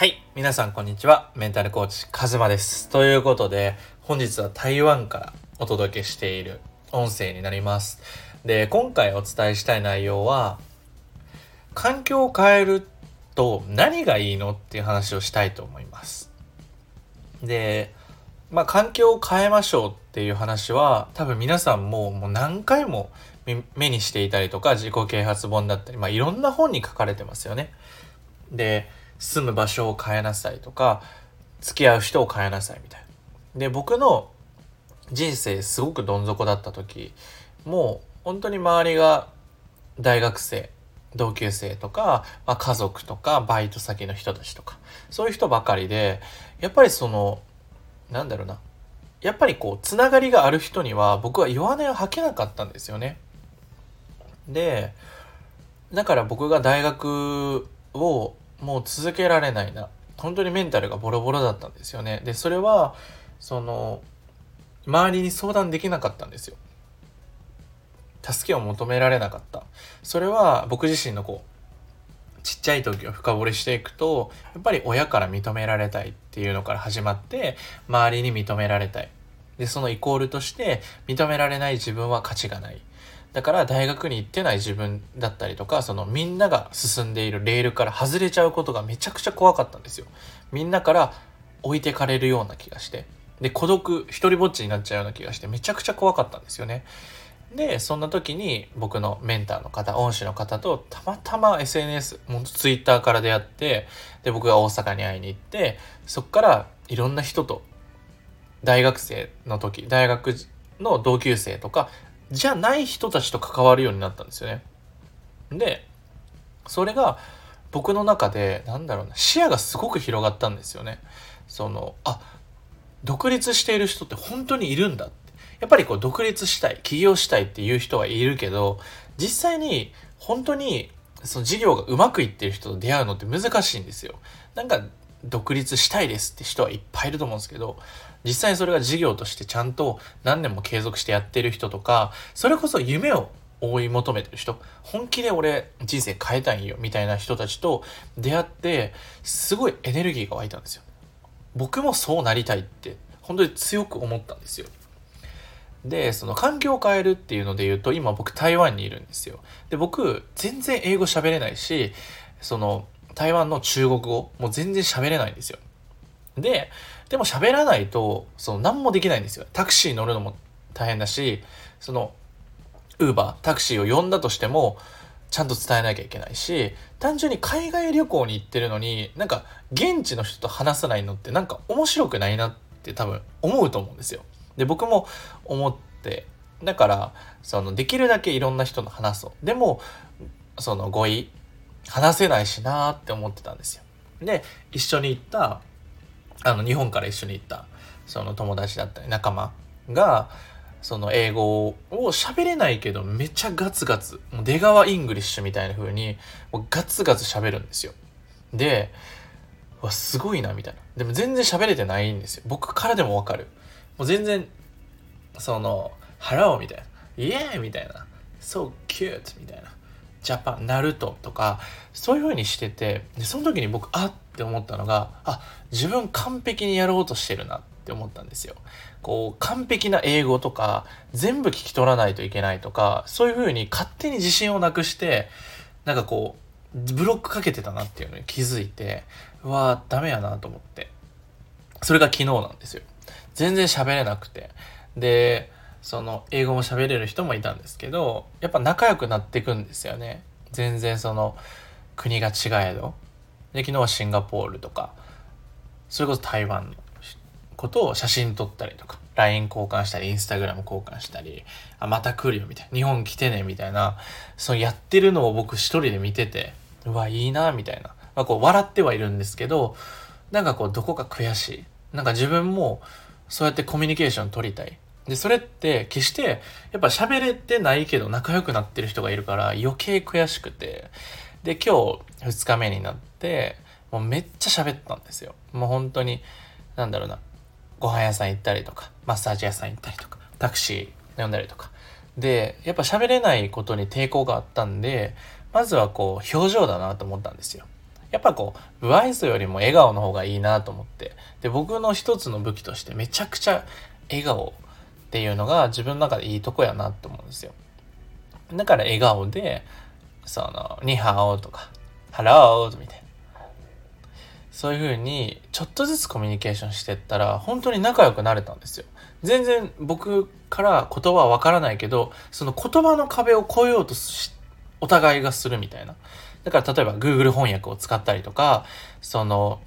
はい。皆さん、こんにちは。メンタルコーチ、カズマです。ということで、本日は台湾からお届けしている音声になります。で、今回お伝えしたい内容は、環境を変えると何がいいのっていう話をしたいと思います。で、まあ、環境を変えましょうっていう話は、多分皆さんももう何回も目にしていたりとか、自己啓発本だったり、まあ、いろんな本に書かれてますよね。で、住む場所を変えなさいとか、付き合う人を変えなさいみたいな。で、僕の人生すごくどん底だった時、もう本当に周りが大学生、同級生とか、まあ、家族とか、バイト先の人たちとか、そういう人ばかりで、やっぱりその、なんだろうな。やっぱりこう、つながりがある人には僕は弱音を吐けなかったんですよね。で、だから僕が大学をもう続けられないな。本当にメンタルがボロボロだったんですよね。で、それは、その、周りに相談できなかったんですよ。助けを求められなかった。それは僕自身のこう、ちっちゃい時を深掘りしていくと、やっぱり親から認められたいっていうのから始まって、周りに認められたい。で、そのイコールとして、認められない自分は価値がない。だから大学に行ってない自分だったりとか、そのみんなが進んでいるレールから外れちゃうことがめちゃくちゃ怖かったんですよ。みんなから置いてかれるような気がして。で、孤独、一人ぼっちになっちゃうような気がして、めちゃくちゃ怖かったんですよね。で、そんな時に僕のメンターの方、恩師の方とたまたま SNS、もうツイッターから出会って、で、僕が大阪に会いに行って、そっからいろんな人と、大学生の時、大学の同級生とか、じゃない人たちと関わるようになったんですよね。で、それが僕の中で、なんだろうな、視野がすごく広がったんですよね。その、あ、独立している人って本当にいるんだって。やっぱりこう独立したい、起業したいっていう人はいるけど、実際に本当にその事業がうまくいってる人と出会うのって難しいんですよ。なんか独立したいですって人はいっぱいいると思うんですけど、実際にそれが事業としてちゃんと何年も継続してやってる人とか、それこそ夢を追い求めてる人、本気で俺人生変えたいよみたいな人たちと出会って、すごいエネルギーが湧いたんですよ。僕もそうなりたいって本当に強く思ったんですよ。で、その環境を変えるっていうので言うと、今僕台湾にいるんですよ。で、僕全然英語喋れないし、その台湾の中国語もう全然喋れないんですよ。で、でも喋らないと、その何もできないんですよ。タクシー乗るのも大変だし、その、ウーバー、タクシーを呼んだとしても、ちゃんと伝えなきゃいけないし、単純に海外旅行に行ってるのに、なんか現地の人と話さないのってなんか面白くないなって多分思うと思うんですよ。で、僕も思って、だから、その、できるだけいろんな人と話そう。でも、その語彙、話せないしなーって思ってたんですよ。で、一緒に行った、あの、日本から一緒に行った、その友達だったり仲間が、その英語を喋れないけどめちゃガツガツ、もう出川イングリッシュみたいな風に、もうガツガツ喋るんですよ。で、わ、すごいな、みたいな。でも全然喋れてないんですよ。僕からでもわかる。もう全然、その、Hello みたいな。イエーイみたいな。So cute みたいな。ジャパン、ナルトとか、そういう風にしてて、で、その時に僕、あって思ったのが、あ、自分完璧にやろうとしてるなって思ったんですよ。こう、完璧な英語とか、全部聞き取らないといけないとか、そういう風に勝手に自信をなくして、なんかこう、ブロックかけてたなっていうのに気づいて、うわーダメやなと思って。それが昨日なんですよ。全然喋れなくて。で、その、英語も喋れる人もいたんですけど、やっぱ仲良くなっていくんですよね。全然その、国が違えど。で、昨日はシンガポールとか、それこそ台湾のことを写真撮ったりとか、LINE 交換したり、Instagram 交換したり、あ、また来るよみたいな、日本来てねみたいな、そのやってるのを僕一人で見てて、うわ、いいなみたいな。まあ、こう笑ってはいるんですけど、なんかこうどこか悔しい。なんか自分もそうやってコミュニケーション取りたい。で、それって決してやっぱ喋れてないけど仲良くなってる人がいるから余計悔しくて。で、今日2日目になって、もうめっちゃ喋ったんですよ。もう本当に、なんだろうな。ご飯屋さん行ったりとか、マッサージ屋さん行ったりとか、タクシー呼んだりとか。で、やっぱ喋れないことに抵抗があったんで、まずはこう、表情だなと思ったんですよ。やっぱこう、不愛想よりも笑顔の方がいいなと思って。で、僕の一つの武器としてめちゃくちゃ笑顔っていうのが自分の中でいいとこやなと思うんですよ。だから笑顔で、その、ニハオとか、ハローみたいな。そういう風に、ちょっとずつコミュニケーションしてったら、本当に仲良くなれたんですよ。全然僕から言葉はわからないけど、その言葉の壁を越えようとし、お互いがするみたいな。だから例えば Google 翻訳を使ったりとか、その、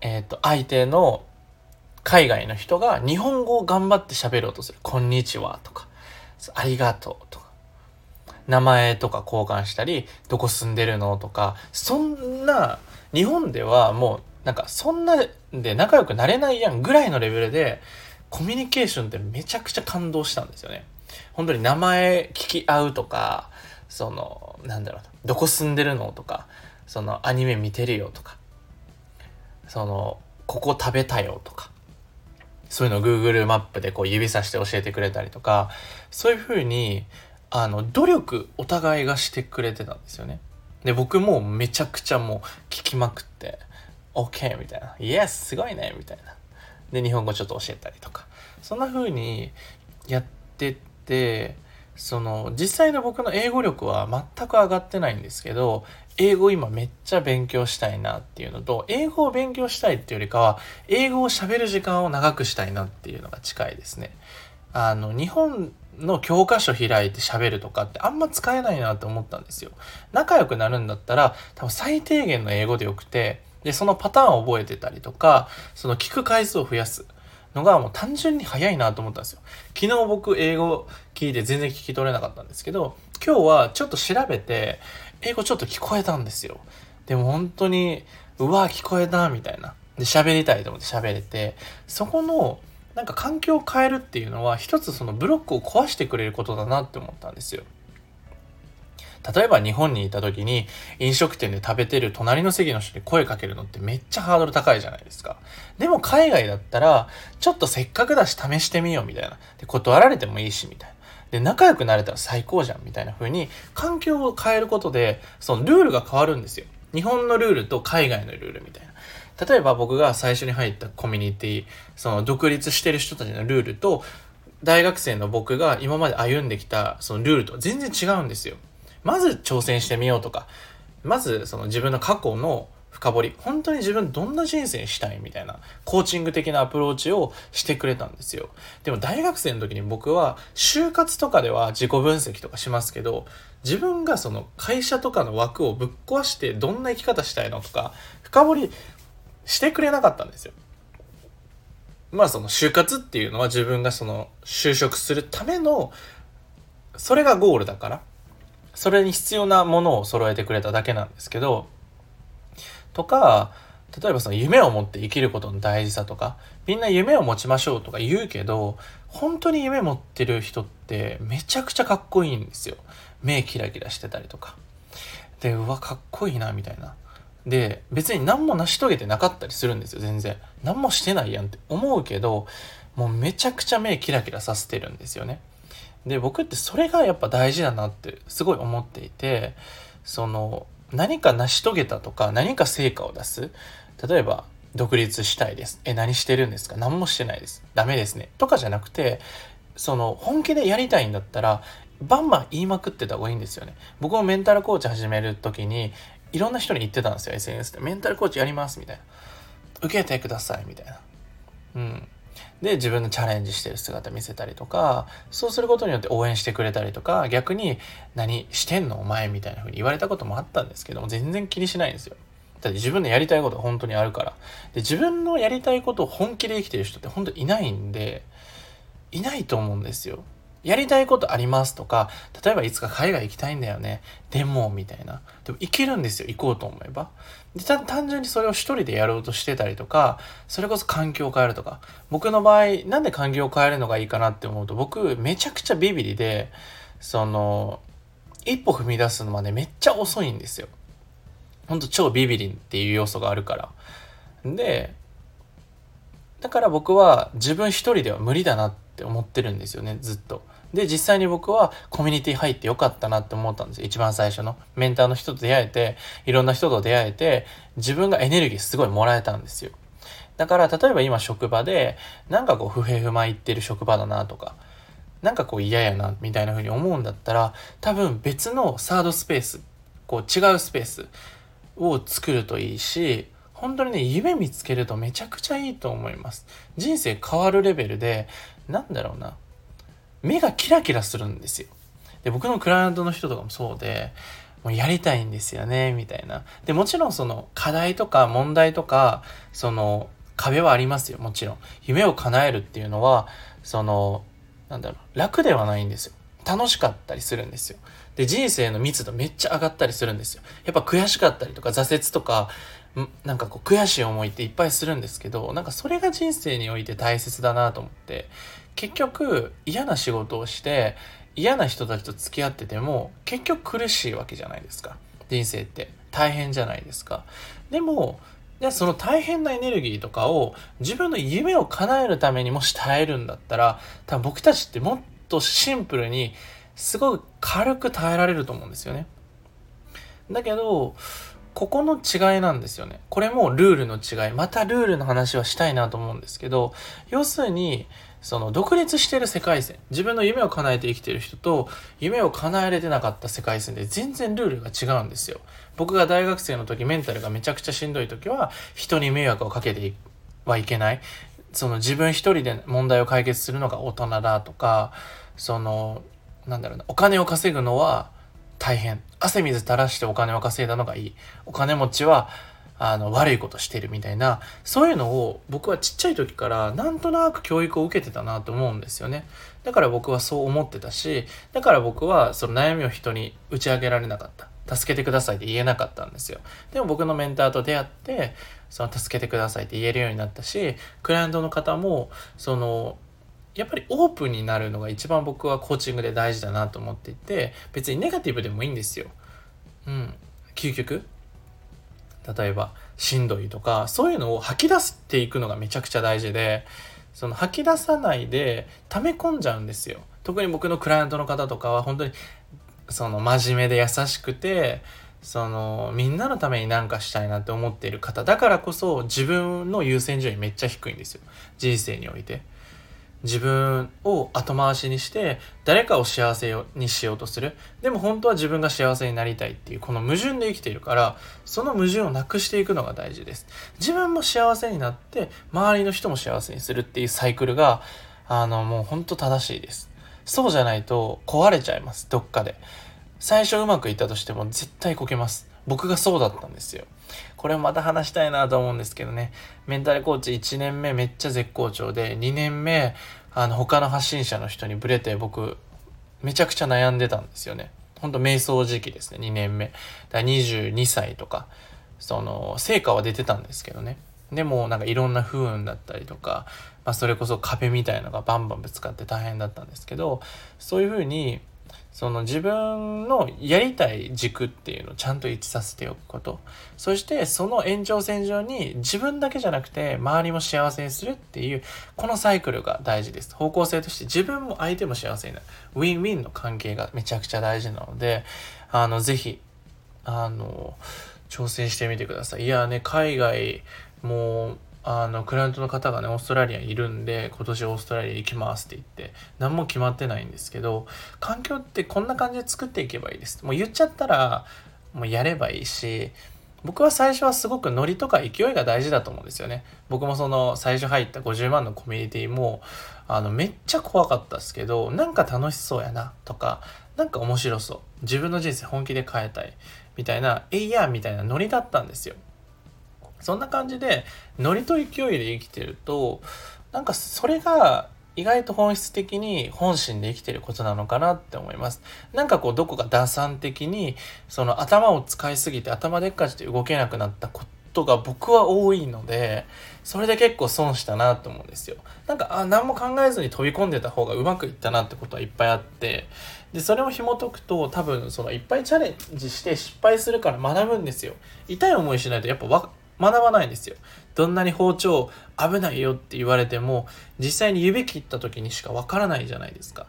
えっ、ー、と、相手の海外の人が日本語を頑張って喋ろうとする。こんにちはとか、ありがとうとか、名前とか交換したり、どこ住んでるのとか、そんな、日本ではもう、なんかそんなで仲良くなれないやんぐらいのレベルで、コミュニケーションってめちゃくちゃ感動したんですよね。本当に名前聞き合うとか、その、なんだろう、どこ住んでるのとか、そのアニメ見てるよとか、その、ここ食べたよとか、そういうのを Google マップでこう指さして教えてくれたりとか、そういうふうに、あの、努力お互いがしてくれてたんですよね。で、僕もめちゃくちゃもう聞きまくって、OK! みたいな。Yes! すごいねみたいな。で、日本語ちょっと教えたりとか。そんな風にやってって、その、実際の僕の英語力は全く上がってないんですけど、英語今めっちゃ勉強したいなっていうのと、英語を勉強したいっていうよりかは、英語を喋る時間を長くしたいなっていうのが近いですね。あの、日本の教科書開いて喋るとかってあんま使えないなって思ったんですよ。仲良くなるんだったら、多分最低限の英語でよくて、で、そのパターンを覚えてたりとか、その聞く回数を増やす。のがもう単純に早いなと思ったんですよ。昨日僕英語聞いて全然聞き取れなかったんですけど、今日はちょっと調べて、英語ちょっと聞こえたんですよ。でも本当に、うわ、聞こえた、みたいな。で、喋りたいと思って喋れて、そこの、なんか環境を変えるっていうのは、一つそのブロックを壊してくれることだなって思ったんですよ。例えば日本にいた時に飲食店で食べてる隣の席の人に声かけるのってめっちゃハードル高いじゃないですか。でも海外だったら、ちょっとせっかくだし試してみようみたいな。で、断られてもいいしみたいな。で、仲良くなれたら最高じゃんみたいな風に環境を変えることで、そのルールが変わるんですよ。日本のルールと海外のルールみたいな。例えば僕が最初に入ったコミュニティ、その独立してる人たちのルールと、大学生の僕が今まで歩んできたそのルールとは全然違うんですよ。まず挑戦してみようとか、まずその自分の過去の深掘り、本当に自分どんな人生にしたいみたいな、コーチング的なアプローチをしてくれたんですよ。でも大学生の時に僕は、就活とかでは自己分析とかしますけど、自分がその会社とかの枠をぶっ壊してどんな生き方したいのとか、深掘りしてくれなかったんですよ。まあその就活っていうのは自分がその就職するための、それがゴールだから。それに必要なものを揃えてくれただけなんですけど、とか、例えばその夢を持って生きることの大事さとか、みんな夢を持ちましょうとか言うけど、本当に夢持ってる人ってめちゃくちゃかっこいいんですよ。目キラキラしてたりとか。で、うわ、かっこいいな、みたいな。で、別に何も成し遂げてなかったりするんですよ、全然。何もしてないやんって思うけど、もうめちゃくちゃ目キラキラさせてるんですよね。で僕ってそれがやっぱ大事だなってすごい思っていてその何か成し遂げたとか何か成果を出す。例えば独立したいです。え何してるんですか？何もしてないです。ダメですね。とかじゃなくてその本気でやりたいんだったらバンバン言いまくってた方がいいんですよね。僕もメンタルコーチ始める時にいろんな人に言ってたんですよ SNS で。メンタルコーチやりますみたいな。受けてくださいみたいな。うん。で自分のチャレンジしてる姿見せたりとかそうすることによって応援してくれたりとか逆に「何してんのお前」みたいな風に言われたこともあったんですけども全然気にしないんですよ。だって自分のやりたいことが本当にあるから。で自分のやりたいことを本気で生きてる人って本当にいないんでいないと思うんですよ。やりたいことありますとか、例えばいつか海外行きたいんだよね。でも、みたいな。でも行けるんですよ、行こうと思えば。で、単純にそれを一人でやろうとしてたりとか、それこそ環境を変えるとか。僕の場合、なんで環境を変えるのがいいかなって思うと、僕、めちゃくちゃビビリで、その、一歩踏み出すのまでめっちゃ遅いんですよ。ほんと超ビビリンっていう要素があるから。で、だから僕は自分一人では無理だなって思ってるんですよね、ずっと。で、実際に僕はコミュニティ入ってよかったなって思ったんですよ。一番最初の。メンターの人と出会えて、いろんな人と出会えて、自分がエネルギーすごいもらえたんですよ。だから、例えば今職場で、なんかこう不平不満言ってる職場だなとか、なんかこう嫌やな、みたいな風に思うんだったら、多分別のサードスペース、こう違うスペースを作るといいし、本当にね、夢見つけるとめちゃくちゃいいと思います。人生変わるレベルで、なんだろうな、目がキラキラするんですよ。で、僕のクライアントの人とかもそうで、もうやりたいんですよね、みたいな。で、もちろんその課題とか問題とか、その壁はありますよ、もちろん。夢を叶えるっていうのは、その、なんだろう、楽ではないんですよ。楽しかったりするんですよ。で、人生の密度めっちゃ上がったりするんですよ。やっぱ悔しかったりとか挫折とか、なんかこう悔しい思いっていっぱいするんですけど、なんかそれが人生において大切だなと思って、結局嫌な仕事をして嫌な人たちと付き合ってても結局苦しいわけじゃないですか。人生って大変じゃないですか。でも、でその大変なエネルギーとかを自分の夢を叶えるためにもし耐えるんだったら多分僕たちってもっとシンプルにすごく軽く耐えられると思うんですよね。だけどここの違いなんですよね。これもルールの違い。またルールの話はしたいなと思うんですけど、要するに、その独立してる世界線。自分の夢を叶えて生きてる人と、夢を叶えれてなかった世界線で全然ルールが違うんですよ。僕が大学生の時メンタルがめちゃくちゃしんどい時は、人に迷惑をかけてはいけない。その自分一人で問題を解決するのが大人だとか、その、なんだろうな、お金を稼ぐのは大変。汗水垂らしてお金を稼いだのがいい。お金持ちは、あの、悪いことしてるみたいな、そういうのを僕はちっちゃい時からなんとなく教育を受けてたなと思うんですよね。だから僕はそう思ってたし、だから僕はその悩みを人に打ち明けられなかった。助けてくださいって言えなかったんですよ。でも僕のメンターと出会って、その助けてくださいって言えるようになったし、クライアントの方も、その、やっぱりオープンになるのが一番僕はコーチングで大事だなと思っていて別にネガティブでもいいんですよ。うん。究極例えばしんどいとかそういうのを吐き出していくのがめちゃくちゃ大事でその吐き出さないで溜め込んじゃうんですよ。特に僕のクライアントの方とかは本当にその真面目で優しくてそのみんなのために何かしたいなって思っている方だからこそ自分の優先順位めっちゃ低いんですよ人生において。自分を後回しにして誰かを幸せにしようとする。でも本当は自分が幸せになりたいっていうこの矛盾で生きているからその矛盾をなくしていくのが大事です。自分も幸せになって周りの人も幸せにするっていうサイクルがあのもう本当正しいです。そうじゃないと壊れちゃいます。どっかで。最初うまくいったとしても絶対こけます。僕がそうだったんですよこれまた話したいなと思うんですけどね。メンタルコーチ1年目めっちゃ絶好調で、2年目、あの、他の発信者の人にブレて僕、めちゃくちゃ悩んでたんですよね。ほんと瞑想時期ですね、2年目。だ22歳とか、その、成果は出てたんですけどね。でも、なんかいろんな不運だったりとか、まあ、それこそ壁みたいのがバンバンぶつかって大変だったんですけど、そういうふうに、その自分のやりたい軸っていうのをちゃんと一致させておくこと。そしてその延長線上に自分だけじゃなくて周りも幸せにするっていうこのサイクルが大事です。方向性として自分も相手も幸せになる。ウィンウィンの関係がめちゃくちゃ大事なので、あの、ぜひ、あの、挑戦してみてください。いやね、海外もうあの、クライアントの方がね、オーストラリアいるんで、今年オーストラリア行きますって言って、何も決まってないんですけど、環境ってこんな感じで作っていけばいいです。もう言っちゃったら、もうやればいいし、僕は最初はすごくノリとか勢いが大事だと思うんですよね。僕もその最初入った50万のコミュニティも、あの、めっちゃ怖かったですけど、なんか楽しそうやなとか、なんか面白そう。自分の人生本気で変えたい。みたいな、えいやみたいなノリだったんですよ。そんな感じでノリと勢いで生きてるとなんかそれが意外と本質的に本心で生きてることなのかなって思います。なんかこうどこか打算的にその頭を使いすぎて頭でっかちで動けなくなったことが僕は多いのでそれで結構損したなと思うんですよ。なんかあ何も考えずに飛び込んでた方がうまくいったなってことはいっぱいあってでそれを紐解くと多分そのいっぱいチャレンジして失敗するから学ぶんですよ。痛い思いしないとやっぱ学ばないんですよ。どんなに包丁危ないよって言われても、実際に指切った時にしかわからないじゃないですか。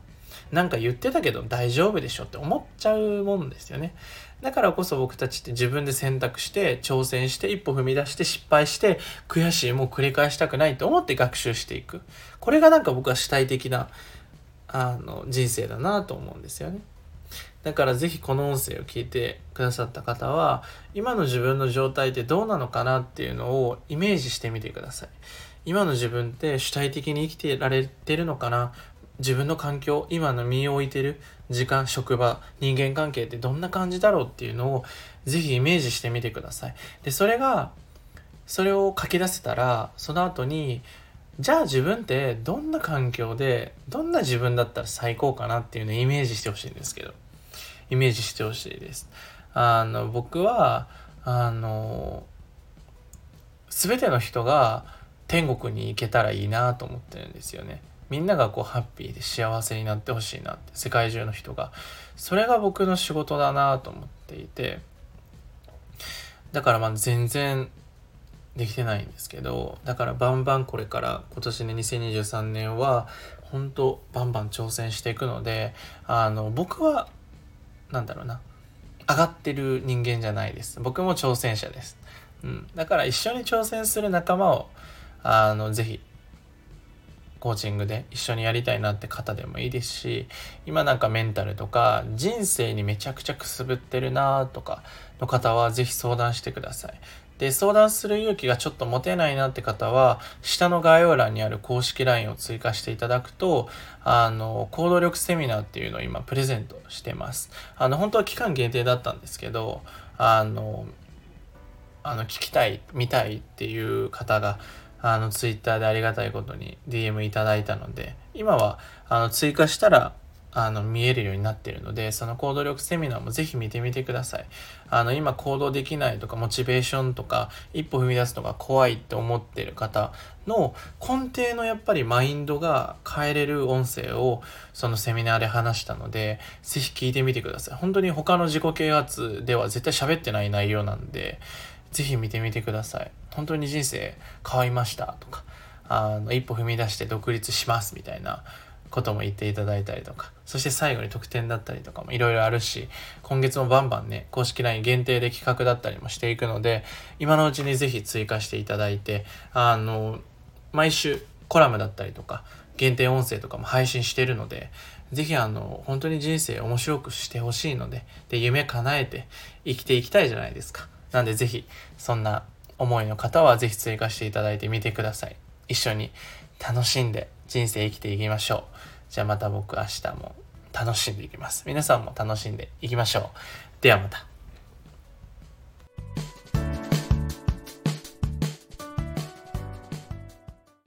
なんか言ってたけど大丈夫でしょって思っちゃうもんですよね。だからこそ僕たちって自分で選択して挑戦して一歩踏み出して失敗して悔しいもう繰り返したくないと思って学習していく。これがなんか僕は主体的なあの人生だなと思うんですよね。だからぜひこの音声を聞いてくださった方は今の自分の状態ってどうなのかなっていうのをイメージしてみてください。今の自分って主体的に生きてられてるのかな自分の環境今の身を置いてる時間職場人間関係ってどんな感じだろうっていうのをぜひイメージしてみてくださいでそれがそれを書き出せたらその後にじゃあ自分ってどんな環境でどんな自分だったら最高かなっていうのをイメージしてほしいんですけどイメージしてほしいです。あの僕はあの全ての人が天国に行けたらいいなと思ってるんですよね。みんながこうハッピーで幸せになってほしいなって世界中の人が。それが僕の仕事だなと思っていて。だからまあ全然できてないんですけどだからバンバンこれから今年ね2023年は本当バンバン挑戦していくのであの僕はなんだろうな。上がってる人間じゃないです。僕も挑戦者です、うん、だから一緒に挑戦する仲間をあのぜひコーチングで一緒にやりたいなって方でもいいですし今なんかメンタルとか人生にめちゃくちゃくすぶってるなとかの方は是非相談してください。で、相談する勇気がちょっと持てないなって方は、下の概要欄にある公式 LINE を追加していただくと、あの、行動力セミナーっていうのを今プレゼントしてます。あの、本当は期間限定だったんですけど、あの、あの、聞きたい、見たいっていう方が、あの、ツイッターでありがたいことに DM いただいたので、今は、あの、追加したら、あの、見えるようになっているので、その行動力セミナーもぜひ見てみてください。あの、今行動できないとか、モチベーションとか、一歩踏み出すのが怖いって思ってる方の根底のやっぱりマインドが変えれる音声を、そのセミナーで話したので、ぜひ聞いてみてください。本当に他の自己啓発では絶対喋ってない内容なんで、ぜひ見てみてください。本当に人生変わりましたとか、あの、一歩踏み出して独立しますみたいなことも言っていただいたりとか、そして最後に特典だったりとかもいろいろあるし、今月もバンバンね、公式 LINE 限定で企画だったりもしていくので、今のうちにぜひ追加していただいて、あの、毎週コラムだったりとか、限定音声とかも配信してるので、ぜひあの、本当に人生面白くしてほしいので、で、夢叶えて生きていきたいじゃないですか。なんでぜひ、そんな思いの方はぜひ追加していただいてみてください。一緒に楽しんで人生生きていきましょう。じゃあまた僕明日も楽しんでいきます。皆さんも楽しんでいきましょう。ではまた。